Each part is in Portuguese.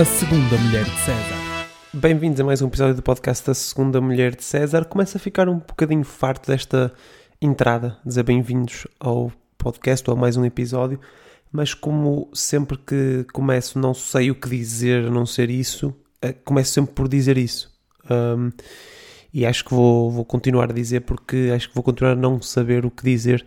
A Segunda Mulher de César. Bem-vindos a mais um episódio do podcast da Segunda Mulher de César. Começa a ficar um bocadinho farto desta entrada, dizer bem-vindos ao podcast ou a mais um episódio, mas como sempre que começo não sei o que dizer não ser isso, eh, começo sempre por dizer isso. Um, e acho que vou, vou continuar a dizer porque acho que vou continuar a não saber o que dizer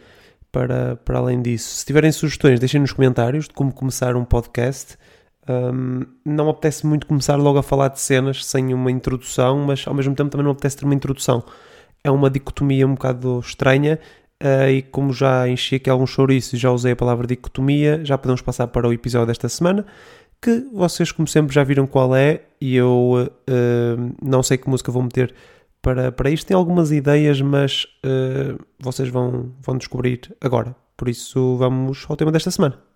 para, para além disso. Se tiverem sugestões, deixem nos comentários de como começar um podcast. Um, não apetece muito começar logo a falar de cenas sem uma introdução, mas ao mesmo tempo também não apetece ter uma introdução. É uma dicotomia um bocado estranha uh, e como já enchi aqui alguns chouriços e já usei a palavra dicotomia, já podemos passar para o episódio desta semana, que vocês como sempre já viram qual é e eu uh, não sei que música vou meter para, para isto. Tem algumas ideias, mas uh, vocês vão, vão descobrir agora. Por isso vamos ao tema desta semana.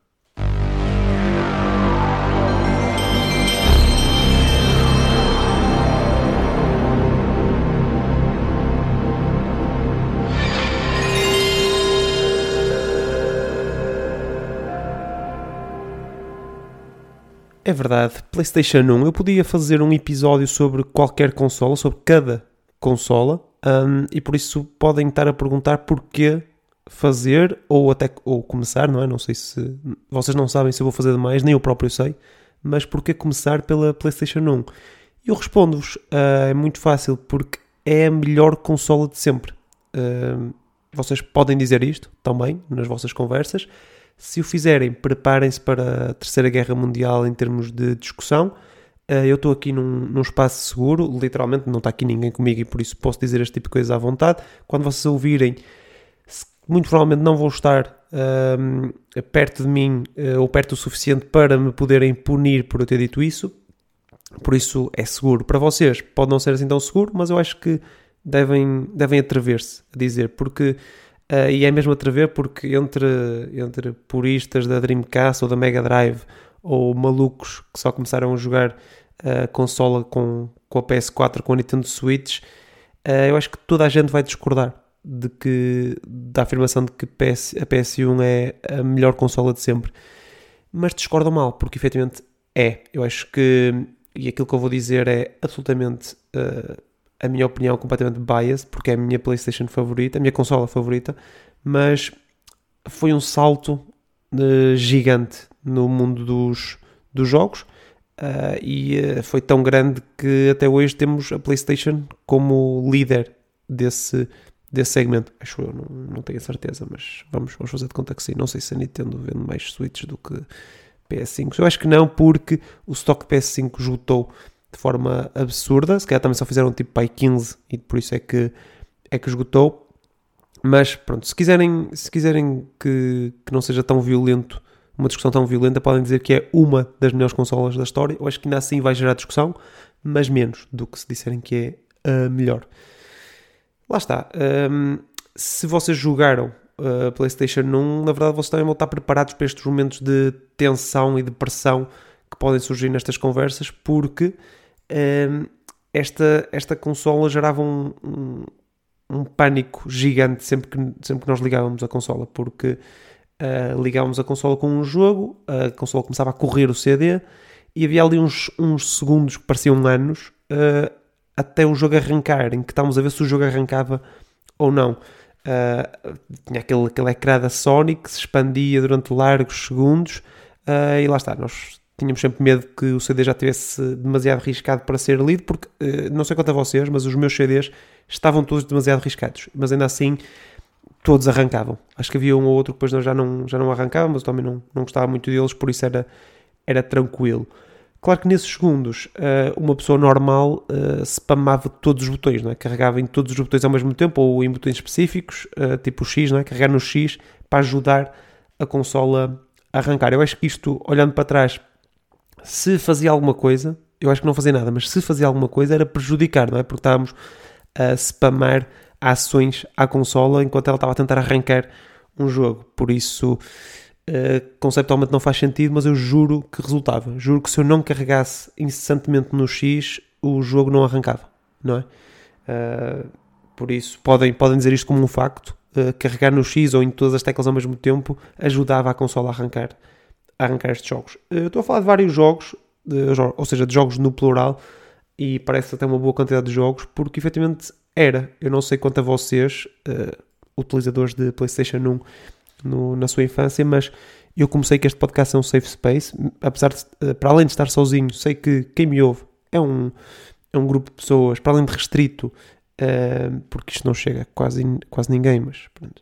É verdade, PlayStation 1. Eu podia fazer um episódio sobre qualquer consola, sobre cada consola, um, e por isso podem estar a perguntar porquê fazer ou até ou começar, não é? Não sei se vocês não sabem se eu vou fazer demais, nem eu próprio sei, mas porquê começar pela PlayStation 1? Eu respondo-vos, uh, é muito fácil, porque é a melhor consola de sempre. Uh, vocês podem dizer isto também nas vossas conversas. Se o fizerem, preparem-se para a Terceira Guerra Mundial em termos de discussão. Eh, eu estou aqui num, num, espaço seguro, literalmente não está aqui ninguém comigo e por isso posso dizer este tipo de coisa à vontade. Quando vocês ouvirem, muito provavelmente não vou estar uh, perto de mim uh, ou perto o suficiente para me poderem punir por eu ter dito isso. Por isso é seguro. Para vocês pode não ser assim tão seguro, mas eu acho que devem, devem atrever-se a dizer, porque Uh, e é mesmo atrever porque entre, entre puristas da Dreamcast ou da Mega Drive ou malucos que só começaram a jogar a uh, consola com, com a PS4, com a Nintendo Switch, uh, eu acho que toda a gente vai discordar de que, da afirmação de que PS, a PS1 é a melhor consola de sempre. Mas discordam mal, porque efetivamente é. Eu acho que, e aquilo que eu vou dizer é absolutamente uh, a minha opinião completamente biased, porque é a minha PlayStation favorita, a minha consola favorita, mas foi um salto uh, gigante no mundo dos, dos jogos uh, e uh, foi tão grande que até hoje temos a PlayStation como líder desse, desse segmento. Acho eu, não, não tenho a certeza, mas vamos, vamos fazer de conta que sim. Não sei se a Nintendo vende mais Switches do que PS5. Eu acho que não, porque o stock PS5 esgotou de forma absurda. Se calhar também só fizeram tipo pai 15 e por isso é que, é que esgotou. Mas pronto, se quiserem, se quiserem que, que não seja tão violento, uma discussão tão violenta, podem dizer que é uma das melhores consolas da história. Eu acho que ainda assim vai gerar discussão, mas menos do que se disserem que é a melhor. Lá está. Um, se vocês jogaram a PlayStation 1, na verdade vocês também vão estar preparados para estes momentos de tensão e de pressão que podem surgir nestas conversas, porque esta, esta consola gerava um, um, um, pânico gigante sempre que, sempre que nós ligávamos a consola, porque uh, ligávamos a consola com um jogo, a consola começava a correr o CD e havia ali uns, uns segundos que pareciam anos uh, até o jogo arrancar, em que estávamos a ver se o jogo arrancava ou não. Uh, tinha aquele, aquele ecrã da Sony que se expandia durante largos segundos e lá está, nós tínhamos sempre medo que o CD já tivesse demasiado riscado para ser lido, porque uh, não sei quanto a vocês, mas os meus CDs estavam todos demasiado riscados, mas ainda assim todos arrancavam. Acho que havia um ou outro que depois já não, já não arrancava, mas eu também não, não gostava muito deles, por isso era, era tranquilo. Claro que nesses segundos uh, uma pessoa normal uh, spamava todos os botões, não é? carregava em todos os botões ao mesmo tempo ou em botões específicos, tipo o X, não é? carregar no X para ajudar a consola a arrancar. Eu acho que isto, olhando para trás, se fazia alguma coisa, eu acho que não fazia nada, mas se fazia alguma coisa era prejudicar, não é? Porque estávamos a spamar ações à consola enquanto ela estava a tentar arrancar um jogo. Por isso, uh, conceptualmente não faz sentido, mas eu juro que resultava. Juro que se eu não carregasse incessantemente no X, o jogo não arrancava, não é? Uh, por isso, podem, podem dizer isto como um facto. Uh, carregar no X ou em todas as teclas ao mesmo tempo ajudava a consola a arrancar arrancar estes jogos. Eu estou a falar de vários jogos, de, ou seja, de jogos no plural, e parece até uma boa quantidade de jogos, porque efetivamente era. Eu não sei quanto a vocês, eh, utilizadores de PlayStation 1 no- na sua infância, mas eu comecei que este podcast é um safe space, apesar de, eh, para além de estar sozinho, sei que quem me ouve é um, é um grupo de pessoas, para além de restrito, eh, porque isto não chega a quase, quase ninguém, mas pronto.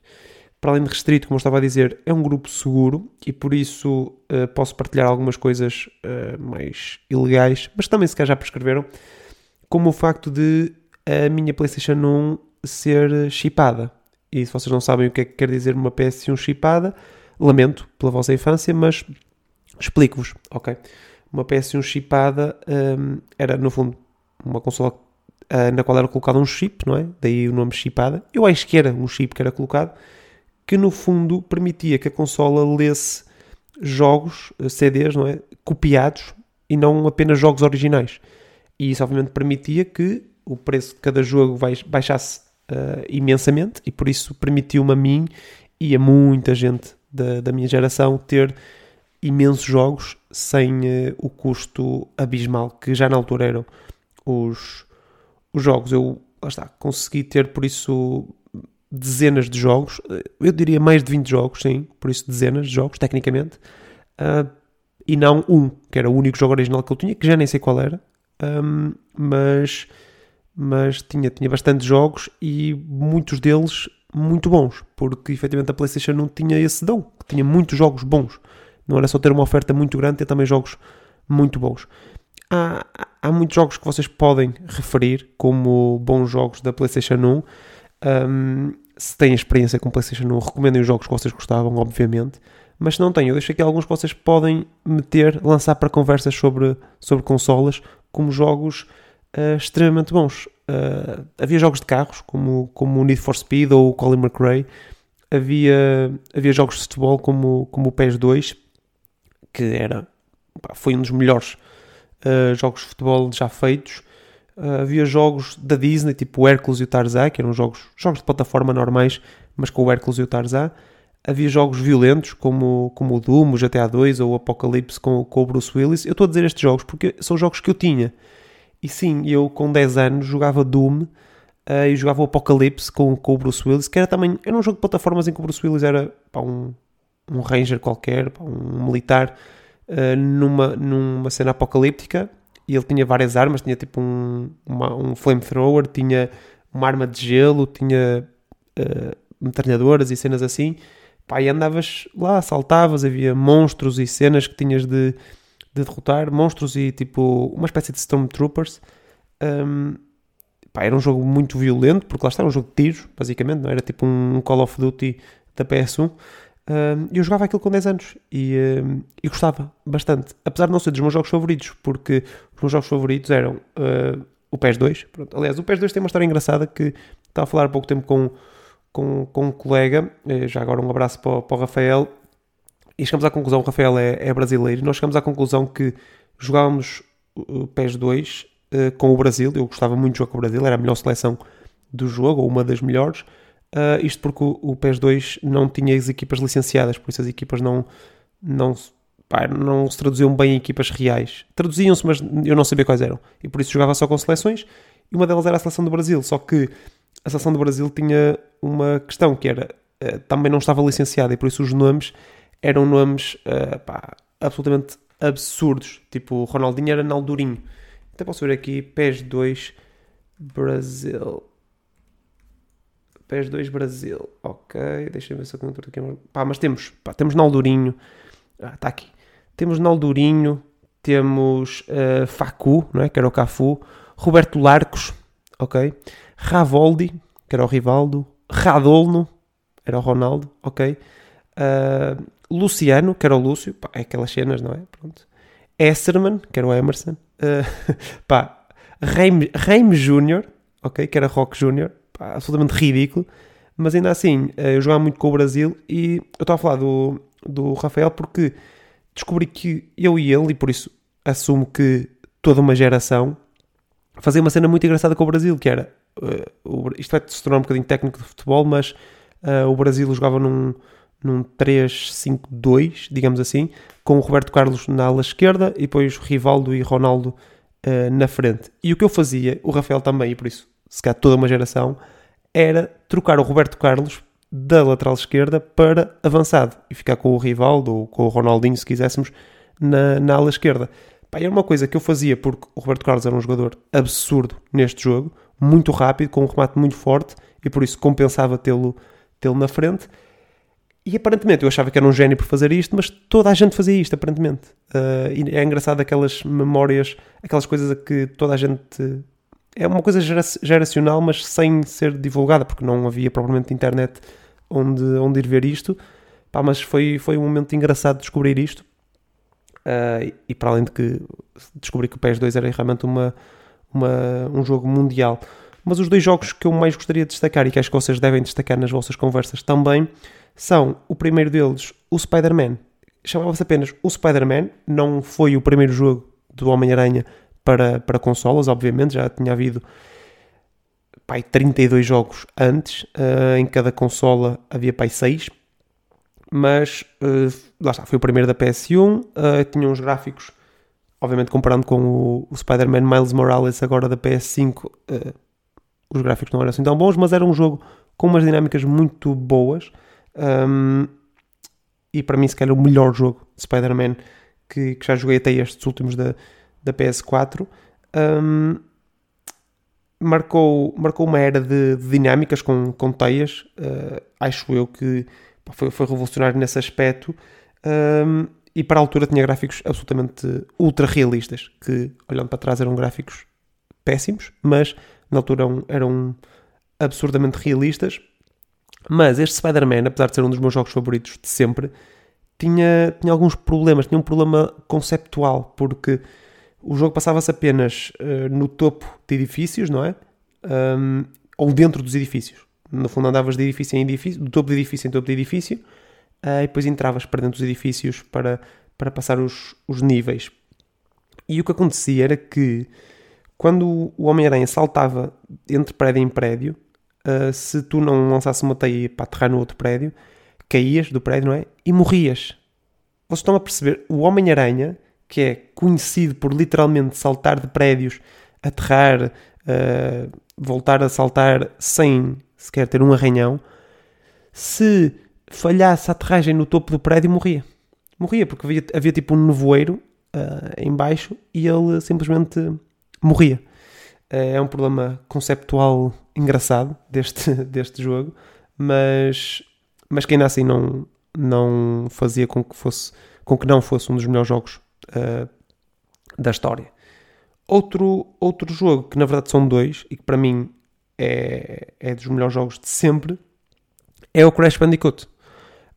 Para além de restrito, como eu estava a dizer, é um grupo seguro e por isso eh, posso partilhar algumas coisas eh, mais ilegais, mas também se calhar já prescreveram, como o facto de a minha PlayStation 1 ser chipada. E se vocês não sabem o que é que quer dizer uma PS1 chipada, lamento pela vossa infância, mas explico-vos, ok? Uma PS1 chipada hum, era, no fundo, uma consola ah, na qual era colocado um chip, não é? Daí o nome chipada. Eu acho que era um chip que era colocado, que no fundo permitia que a consola lesse jogos, eh, CDs, não é? Copiados e não apenas jogos originais. E isso obviamente permitia que o preço de cada jogo baix- baixasse ah, imensamente e por isso permitiu-me a mim e a muita gente da, da minha geração ter imensos jogos sem eh, o custo abismal que já na altura eram os, os jogos. Eu, lá está, consegui ter por isso dezenas de jogos, eu diria mais de 20 jogos, sim, por isso dezenas de jogos, tecnicamente, Ah, e não um, que era o único jogo original que eu tinha, que já nem sei qual era, Ahm, mas, mas tinha, tinha bastantes jogos e muitos deles muito bons, porque efetivamente a PlayStation não tinha esse dom, que tinha muitos jogos bons. Não era só ter uma oferta muito grande, ter também jogos muito bons. Há, há muitos jogos que vocês podem referir como bons jogos da PlayStation 1. Um, se têm experiência com PlayStation 1, recomendem os jogos que vocês gostavam, obviamente. Mas se não têm, eu deixo aqui alguns que vocês podem meter, lançar para conversas sobre, sobre consolas, como jogos uh, extremamente bons. Uh, havia jogos de carros, como, como o Need for Speed ou o Colin McRae. Havia, havia jogos de futebol, como, como o PES 2, que era, pá, foi um dos melhores uh, jogos de futebol já feitos. Uh, havia jogos da Disney, tipo o Hércules e o Tarzan, que eram jogos, jogos de plataforma normais, mas com o Hércules e o Tarzan. Havia jogos violentos, como, como o Doom, o GTA 2 ou o Apocalypse com, com o Bruce Willis. Eu estou a dizer estes jogos porque são jogos que eu tinha. E sim, eu com 10 anos jogava Doom uh, e jogava o Apocalypse com, com o Bruce Willis, que era também era um jogo de plataformas em que o Bruce Willis era pá, um, um ranger qualquer, pá, um militar, uh, numa, numa cena apocalíptica e ele tinha várias armas, tinha tipo um, uma, um flamethrower, tinha uma arma de gelo, tinha uh, metralhadoras e cenas assim. Pá, e andavas lá, saltavas, havia monstros e cenas que tinhas de, de derrotar, monstros e tipo uma espécie de Stormtroopers. Um, pá, era um jogo muito violento, porque lá está, era um jogo de tiros, basicamente, não era tipo um Call of Duty da PS1. Um, eu jogava aquilo com 10 anos e, e, gostava bastante, apesar de não ser dos meus jogos favoritos, porque os meus jogos favoritos eram uh, o PES 2. Pronto. Aliás, o PES 2 tem uma história engraçada que estava a falar há pouco tempo com, com, com um colega, eh, já agora um abraço para, para o Rafael, e chegamos à conclusão, o Rafael é, é brasileiro, nós chegamos à conclusão que jogávamos o PES 2 eh, com o Brasil, eu gostava muito de jogar com o Brasil, era a melhor seleção do jogo, ou uma das melhores, Uh, isto porque o, o PES 2 não tinha as equipas licenciadas, por isso as equipas não, não, pá, não se traduziam bem em equipas reais. Traduziam-se, mas eu não sabia quais eram. E por isso jogava só com seleções, e uma delas era a seleção do Brasil. Só que a seleção do Brasil tinha uma questão que era uh, também não estava licenciada, e por isso os nomes eram nomes uh, pá, absolutamente absurdos. Tipo, Ronaldinho era Naldurinho. Até posso ver aqui PES 2 Brasil. PES 2 Brasil. Ok, deixa eu ver se eu encontro aqui. Pá, mas temos, pá, temos Naldurinho. Ah, está aqui. Temos Naldurinho, temos uh, Facu, não é? que era o Cafu, Roberto Larcos, ok? Ravoldi, que era o Rivaldo, Radolno, era o Ronaldo, ok? Uh, Luciano, que era o Lúcio, pá, é aquelas cenas, não é? Pronto. Esserman, que era o Emerson, uh, pá, Reim, Reim Júnior, ok? Que era Rock Júnior, pá, absolutamente ridículo, mas ainda assim, eh, eu jogava muito com o Brasil e eu estava a falar do, do Rafael porque descobri que eu e ele, e por isso assumo que toda uma geração fazia uma cena muito engraçada com o Brasil, que era, uh, o, isto vai se tornar um bocadinho técnico de futebol, mas uh, o Brasil jogava num, num 3-5-2, digamos assim, com o Roberto Carlos na ala esquerda e depois Rivaldo e Ronaldo uh, na frente. E o que eu fazia, o Rafael também, e por isso, se calhar toda uma geração, era trocar o Roberto Carlos da lateral esquerda para avançado e ficar com o Rivaldo ou com o Ronaldinho, se quiséssemos, na, na ala esquerda. Pá, era uma coisa que eu fazia porque o Roberto Carlos era um jogador absurdo neste jogo, muito rápido, com um remate muito forte e por isso compensava tê-lo tê na frente. E aparentemente eu achava que era um gênio por fazer isto, mas toda a gente fazia isto, aparentemente. Uh, e é engraçado aquelas memórias, aquelas coisas a que toda a gente. É uma coisa geracional, mas sem ser divulgada, porque não havia propriamente internet onde, onde ir ver isto. Pá, mas foi, foi um momento engraçado descobrir isto. Uh, e para além de que descobri que o PS2 era realmente uma, uma, um jogo mundial. Mas os dois jogos que eu mais gostaria de destacar e que acho que vocês devem destacar nas vossas conversas também são o primeiro deles, o Spider-Man. Chamava-se apenas o Spider-Man, não foi o primeiro jogo do Homem-Aranha para, para consolas, obviamente, já tinha havido pai, 32 jogos antes, uh, em cada consola havia pai 6 mas uh, lá está, foi o primeiro da PS1, uh, eh, tinha uns gráficos, obviamente comparando com o, o Spider-Man Miles Morales agora da PS5, uh, os gráficos não eram assim tão bons, mas era um jogo com umas dinâmicas muito boas. Um, e para mim, se calhar, o melhor jogo de Spider-Man que, que, já joguei até estes últimos da, da PS4. Um, marcou, marcou uma era de, de dinâmicas com, com teias. Uh, acho eu que foi, foi revolucionário nesse aspecto. Um, e para a altura tinha gráficos absolutamente ultra realistas, que olhando para trás eram gráficos péssimos, mas na altura eram, eram absurdamente realistas. Mas este Spider-Man, apesar de ser um dos meus jogos favoritos de sempre, tinha, tinha alguns problemas. Tinha um problema conceptual, porque o jogo passava-se apenas uh, no topo de edifícios, não é? Um, ou dentro dos edifícios no fundo andavas de edifício em edifício, do topo de edifício em topo de edifício, uh, e depois entravas para dentro dos edifícios para, para passar os, os níveis. E o que acontecia era que quando o Homem-Aranha saltava entre prédio em prédio, uh, se tu não lançasse uma teia para aterrar no outro prédio, caías do prédio, não é? E morrias. Vocês estão a perceber? O Homem-Aranha, que é conhecido por literalmente saltar de prédios, aterrar, uh, voltar a saltar sem sequer ter um arranhão, se falhasse a aterragem no topo do prédio, morria. Morria, porque havia, havia tipo um nevoeiro uh, em baixo e ele simplesmente morria. Uh, é um problema conceptual engraçado deste, deste jogo, mas, mas que ainda assim não, não fazia com que, fosse, com que não fosse um dos melhores jogos uh, da história. Outro, outro jogo, que na verdade são dois, e que para mim é, é dos melhores jogos de sempre, é o Crash Bandicoot.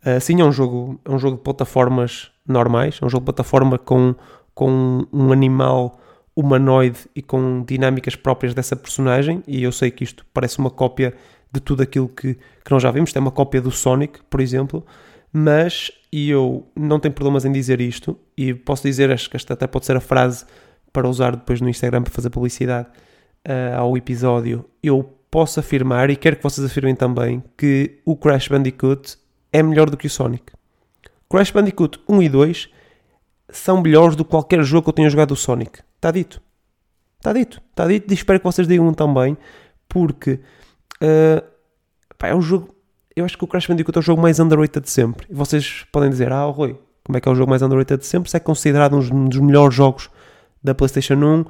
Uh, sim, é um jogo, é um jogo de plataformas normais, é um jogo de plataforma com, com um animal humanoide e com dinâmicas próprias dessa personagem, e eu sei que isto parece uma cópia de tudo aquilo que, que nós já vimos, é uma cópia do Sonic, por exemplo, mas, e eu não tenho problemas em dizer isto, e posso dizer, acho que esta até pode ser a frase para usar depois no Instagram para fazer publicidade, uh, ao episódio, eu posso afirmar, e quero que vocês afirmem também, que o Crash Bandicoot é melhor do que o Sonic. Crash Bandicoot 1 e 2 são melhores do que qualquer jogo que eu tenha jogado do Sonic. Está dito. Está dito. Está dito e espero que vocês digam também, porque uh, pá, é um jogo. Eu acho que o Crash Bandicoot é o jogo mais underrated de sempre. E vocês podem dizer, ah, Rui, como é que é o jogo mais underrated de sempre? Se é considerado um dos melhores jogos da PlayStation 1, uh,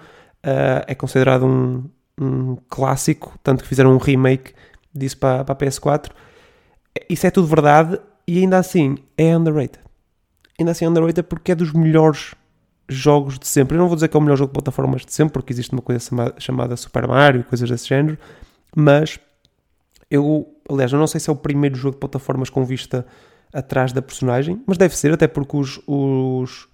é considerado um, um, clássico, tanto que fizeram um remake disso para, para a PS4. Isso é tudo verdade e ainda assim é underrated. Ainda assim é underrated porque é dos melhores jogos de sempre. Eu não vou dizer que é o melhor jogo de plataformas de sempre, porque existe uma coisa chamada Super Mario e coisas desse género, mas eu, aliás, eu não sei se é o primeiro jogo de plataformas com vista atrás da personagem, mas deve ser, até porque os, os,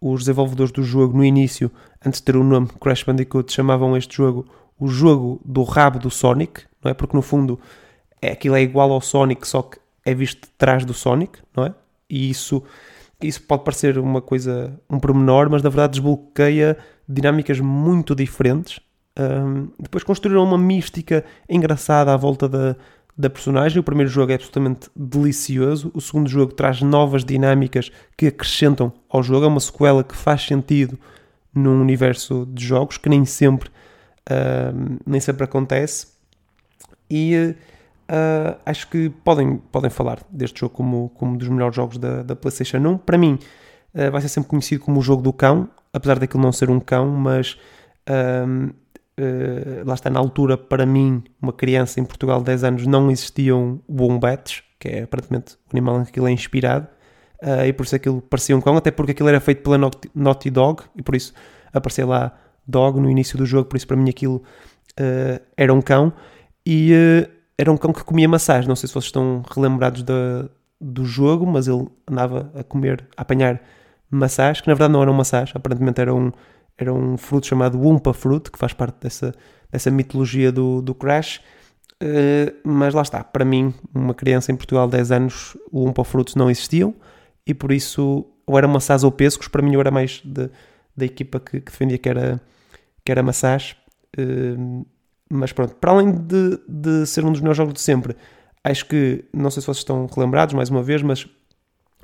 os desenvolvedores do jogo, no início, antes de ter o nome Crash Bandicoot, chamavam este jogo o jogo do rabo do Sonic, não é? Porque no fundo é, aquilo é igual ao Sonic, só que é visto de trás do Sonic, não é? E isso, isso pode parecer uma coisa, um pormenor, mas na verdade desbloqueia dinâmicas muito diferentes. Um, depois construíram uma mística engraçada à volta da, da personagem. O primeiro jogo é absolutamente delicioso. O segundo jogo traz novas dinâmicas que acrescentam ao jogo. É uma sequela que faz sentido num universo de jogos que nem sempre, nem sempre acontece. E uh, acho que podem, podem falar deste jogo como, como um dos melhores jogos da, da PlayStation 1. Para mim, uh, vai ser sempre conhecido como o jogo do cão, apesar daquilo não ser um cão, mas uh, lá está na altura, para mim, uma criança em Portugal de 10 anos, não existiam wombats, que é aparentemente o animal em que aquilo é inspirado, uh, e por isso aquilo parecia um cão, até porque aquilo era feito pela Naughty Dog, e por isso aparecia lá Dog no início do jogo, por isso para mim aquilo uh, era um cão, e era um cão que comia maçãs, não sei se vocês estão relembrados da, do jogo, mas ele andava a comer, a apanhar maçãs, que na verdade não eram maçãs, aparentemente era um, era um fruto chamado Wumpa Fruit, que faz parte dessa, dessa mitologia do, do Crash. Uh, mas lá está, para mim, uma criança em Portugal de 10 anos, o Wumpa Fruits não existiam e por isso, ou era maçãs ou pescos, para mim eu era mais de, da equipa que, que, defendia que era, que era maçãs. Uh, mas pronto, para além de, de ser um dos melhores jogos de sempre, acho que, não sei se vocês estão relembrados mais uma vez, mas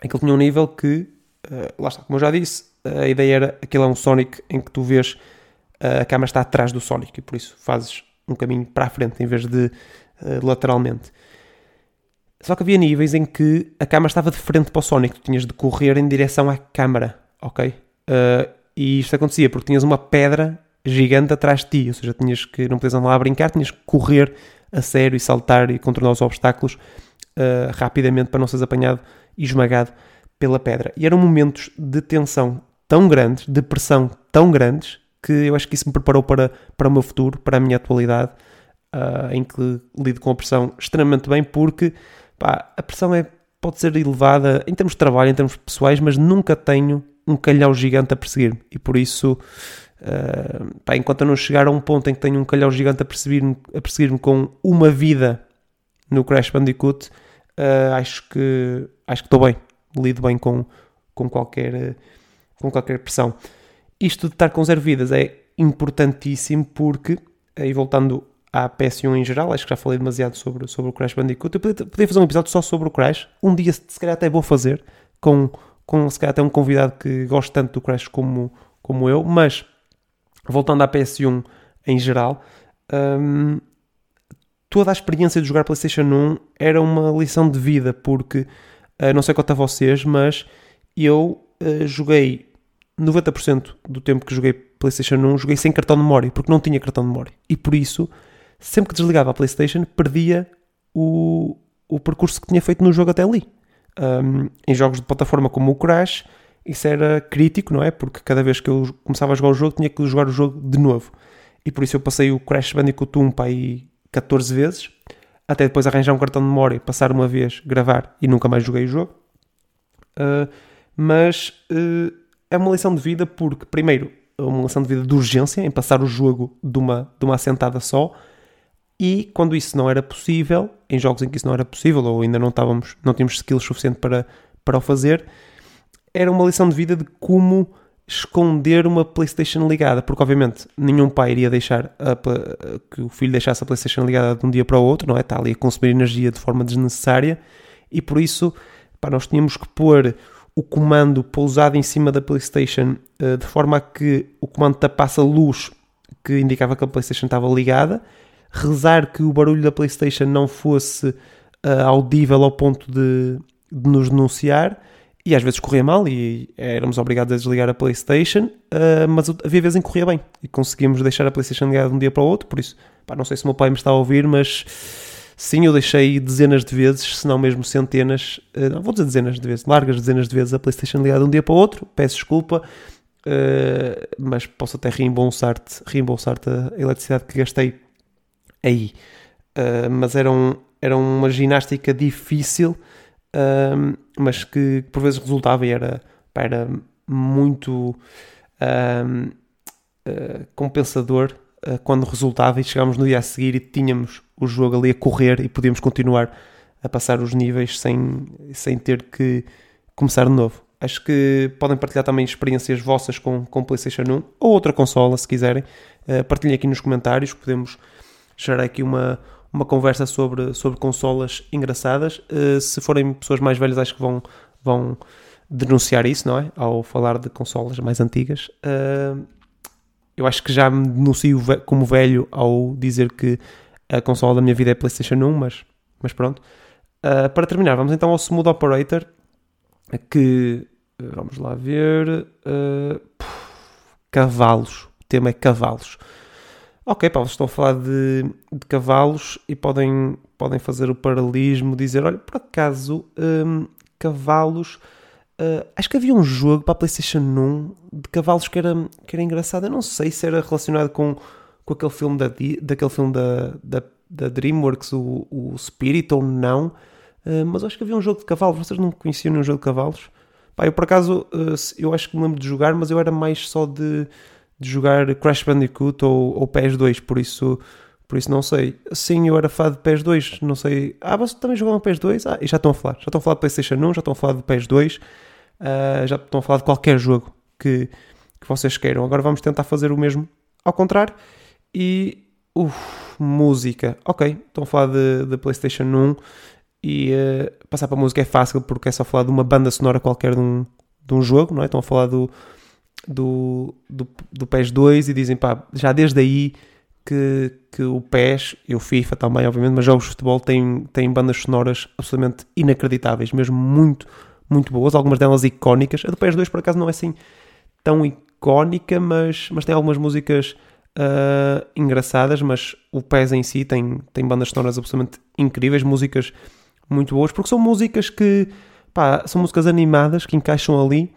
aquele tinha um nível que, uh, lá está, como eu já disse, a ideia era aquele é um Sonic em que tu vês a câmera está atrás do Sonic e por isso fazes um caminho para a frente em vez de uh, lateralmente. Só que havia níveis em que a câmera estava de frente para o Sonic, tu tinhas de correr em direção à câmara, ok? Uh, e isto acontecia porque tinhas uma pedra gigante atrás de ti, ou seja, tinhas que, não podias andar lá a brincar, tinhas que correr a sério e saltar e contornar os obstáculos uh, rapidamente para não seres apanhado e esmagado pela pedra. E eram momentos de tensão tão grandes, de pressão tão grandes, que eu acho que isso me preparou para, para o meu futuro, para a minha atualidade, uh, em que lido com a pressão extremamente bem, porque pá, a pressão é, pode ser elevada em termos de trabalho, em termos pessoais, mas nunca tenho um calhau gigante a perseguir-me. E por isso, uh, pá, enquanto eu não chegar a um ponto em que tenho um calhau gigante a perseguir-me perseguir com uma vida no Crash Bandicoot, uh, acho que acho que estou bem, lido bem com, com qualquer com qualquer pressão. Isto de estar com zero vidas é importantíssimo porque, aí voltando à PS1 em geral, acho que já falei demasiado sobre, sobre o Crash Bandicoot. Eu podia, podia fazer um episódio só sobre o Crash. Um dia, se calhar, até vou fazer com, com se calhar, até um convidado que gosta tanto do Crash como, como eu. Mas, voltando à PS1 em geral, hum, toda a experiência de jogar PlayStation 1 era uma lição de vida, porque, uh, não sei quanto a vocês, mas eu uh, joguei 90% do tempo que joguei PlayStation 1, joguei sem cartão de memória, porque não tinha cartão de memória. E por isso, sempre que desligava a PlayStation, perdia o, o percurso que tinha feito no jogo até ali. Um, em jogos de plataforma como o Crash, isso era crítico, não é? Porque cada vez que eu começava a jogar o jogo, tinha que jogar o jogo de novo. E por isso eu passei o Crash Bandicoot 1 para aí 14 vezes, até depois arranjar um cartão de memória, passar uma vez, gravar e nunca mais joguei o jogo. Uh, mas uh, é uma lição de vida porque, primeiro, é uma lição de vida de urgência em passar o jogo de uma, de uma assentada só. E quando isso não era possível, em jogos em que isso não era possível ou ainda não estávamos, não tínhamos skills suficiente para, para o fazer, era uma lição de vida de como esconder uma PlayStation ligada, porque obviamente nenhum pai iria deixar a, que o filho deixasse a PlayStation ligada de um dia para o outro, não é? Está ali a consumir energia de forma desnecessária. E por isso pá, nós tínhamos que pôr o comando pousado em cima da PlayStation uh, de forma a que o comando tapasse a luz que indicava que a PlayStation estava ligada, rezar que o barulho da PlayStation não fosse uh, audível ao ponto de, de, nos denunciar. E às vezes corria mal e éramos obrigados a desligar a PlayStation, uh, mas havia vezes em que corria bem e conseguimos deixar a PlayStation ligada de um dia para o outro. Por isso, pá, não sei se o meu pai me está a ouvir, mas Sim, eu deixei dezenas de vezes, se não mesmo centenas, eh, não vou dizer dezenas de vezes, largas dezenas de vezes a PlayStation ligada de um dia para o outro. Peço desculpa, uh, mas posso até reembolsar-te reembolsar a eletricidade que gastei aí. Uh, mas era, um, era uma ginástica difícil, uh, mas que por vezes resultava e era, era muito compensador quando resultava e chegámos no dia a seguir e tínhamos o jogo ali a correr e podíamos continuar a passar os níveis sem, sem ter que começar de novo. Acho que podem partilhar também experiências vossas com, com PlayStation 1 ou outra consola, se quiserem. Uh, partilhem aqui nos comentários, podemos gerar aqui uma, uma conversa sobre, sobre consolas engraçadas. Uh, se forem pessoas mais velhas, acho que vão, vão denunciar isso, não é? Ao falar de consolas mais antigas. Uh, eu acho que já me denuncio como velho ao dizer que a consola da minha vida é PlayStation 1, mas, mas pronto. Uh, para terminar, vamos então ao Smooth Operator, que vamos lá ver. Uh, cavalos. O tema é cavalos. Ok, Paulo, estão a falar de, de, cavalos e podem, podem fazer o paralelismo, dizer: olha, por acaso, um, cavalos Uh, acho que havia um jogo para a PlayStation 1 de cavalos que era, que era engraçado. Eu não sei se era relacionado com, com aquele filme da, daquele filme da, da, da Dreamworks, o, o Spirit, ou não. Uh, mas acho que havia um jogo de cavalos. Vocês não conheciam nenhum jogo de cavalos? Pá, eu por acaso, uh, eu acho que me lembro de jogar, mas eu era mais só de, de jogar Crash Bandicoot ou, ou PS2, por isso. Por isso não sei. Sim, eu era fã de PS2, não sei. Ah, vocês também jogavam PS2? Ah, e já estão a falar. Já estão a falar de PlayStation 1, já estão a falar de PS2. Uh, já estão a falar de qualquer jogo que, que vocês queiram. Agora vamos tentar fazer o mesmo ao contrário. E. Uf, música. Ok, estão a falar de, de PlayStation 1 e uh, passar para a música é fácil porque é só falar de uma banda sonora qualquer de um, de um jogo, não é? Estão a falar do, do, do, do PES 2 e dizem, pá, já desde aí que, que o PES e o FIFA também, obviamente, mas jogos de futebol têm, têm bandas sonoras absolutamente inacreditáveis, mesmo muito, muito boas, algumas delas icónicas. A do PS2 por acaso não é assim tão icónica, mas, mas tem algumas músicas uh, engraçadas, mas o PES em si tem, tem bandas sonoras absolutamente incríveis, músicas muito boas, porque são músicas que pá, são músicas animadas que encaixam ali,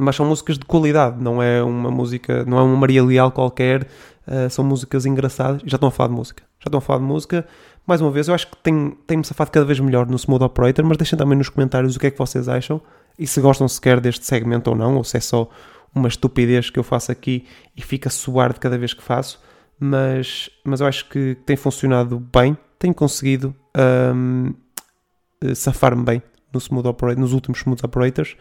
mas são músicas de qualidade, não é uma música, não é uma Maria Leal qualquer, uh, são músicas engraçadas. Já estão a falar de música, já estão a falar de música mais uma vez, eu acho que tem, tem-me safado cada vez melhor no Smooth Operator, mas deixem também nos comentários o que é que vocês acham e se gostam sequer deste segmento ou não, ou se é só uma estupidez que eu faço aqui e fica a suar de cada vez que faço. Mas, mas eu acho que tem funcionado bem, tenho conseguido um, eh, safar-me bem no smooth operator, nos últimos Smooth Operators.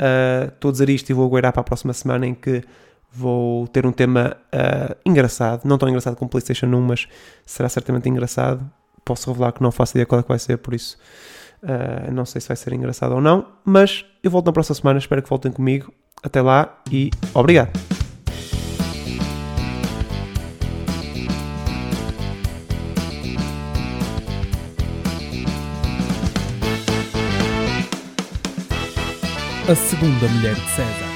Uh, a dizer isto e vou aguardar para a próxima semana em que vou ter um tema uh, engraçado, não tão engraçado como PlayStation 1, mas será certamente engraçado. Posso revelar que não faço ideia qual é que vai ser, por isso uh, não sei se vai ser engraçado ou não. Mas eu volto na próxima semana, espero que voltem comigo. Até lá e obrigado! A segunda mulher de César.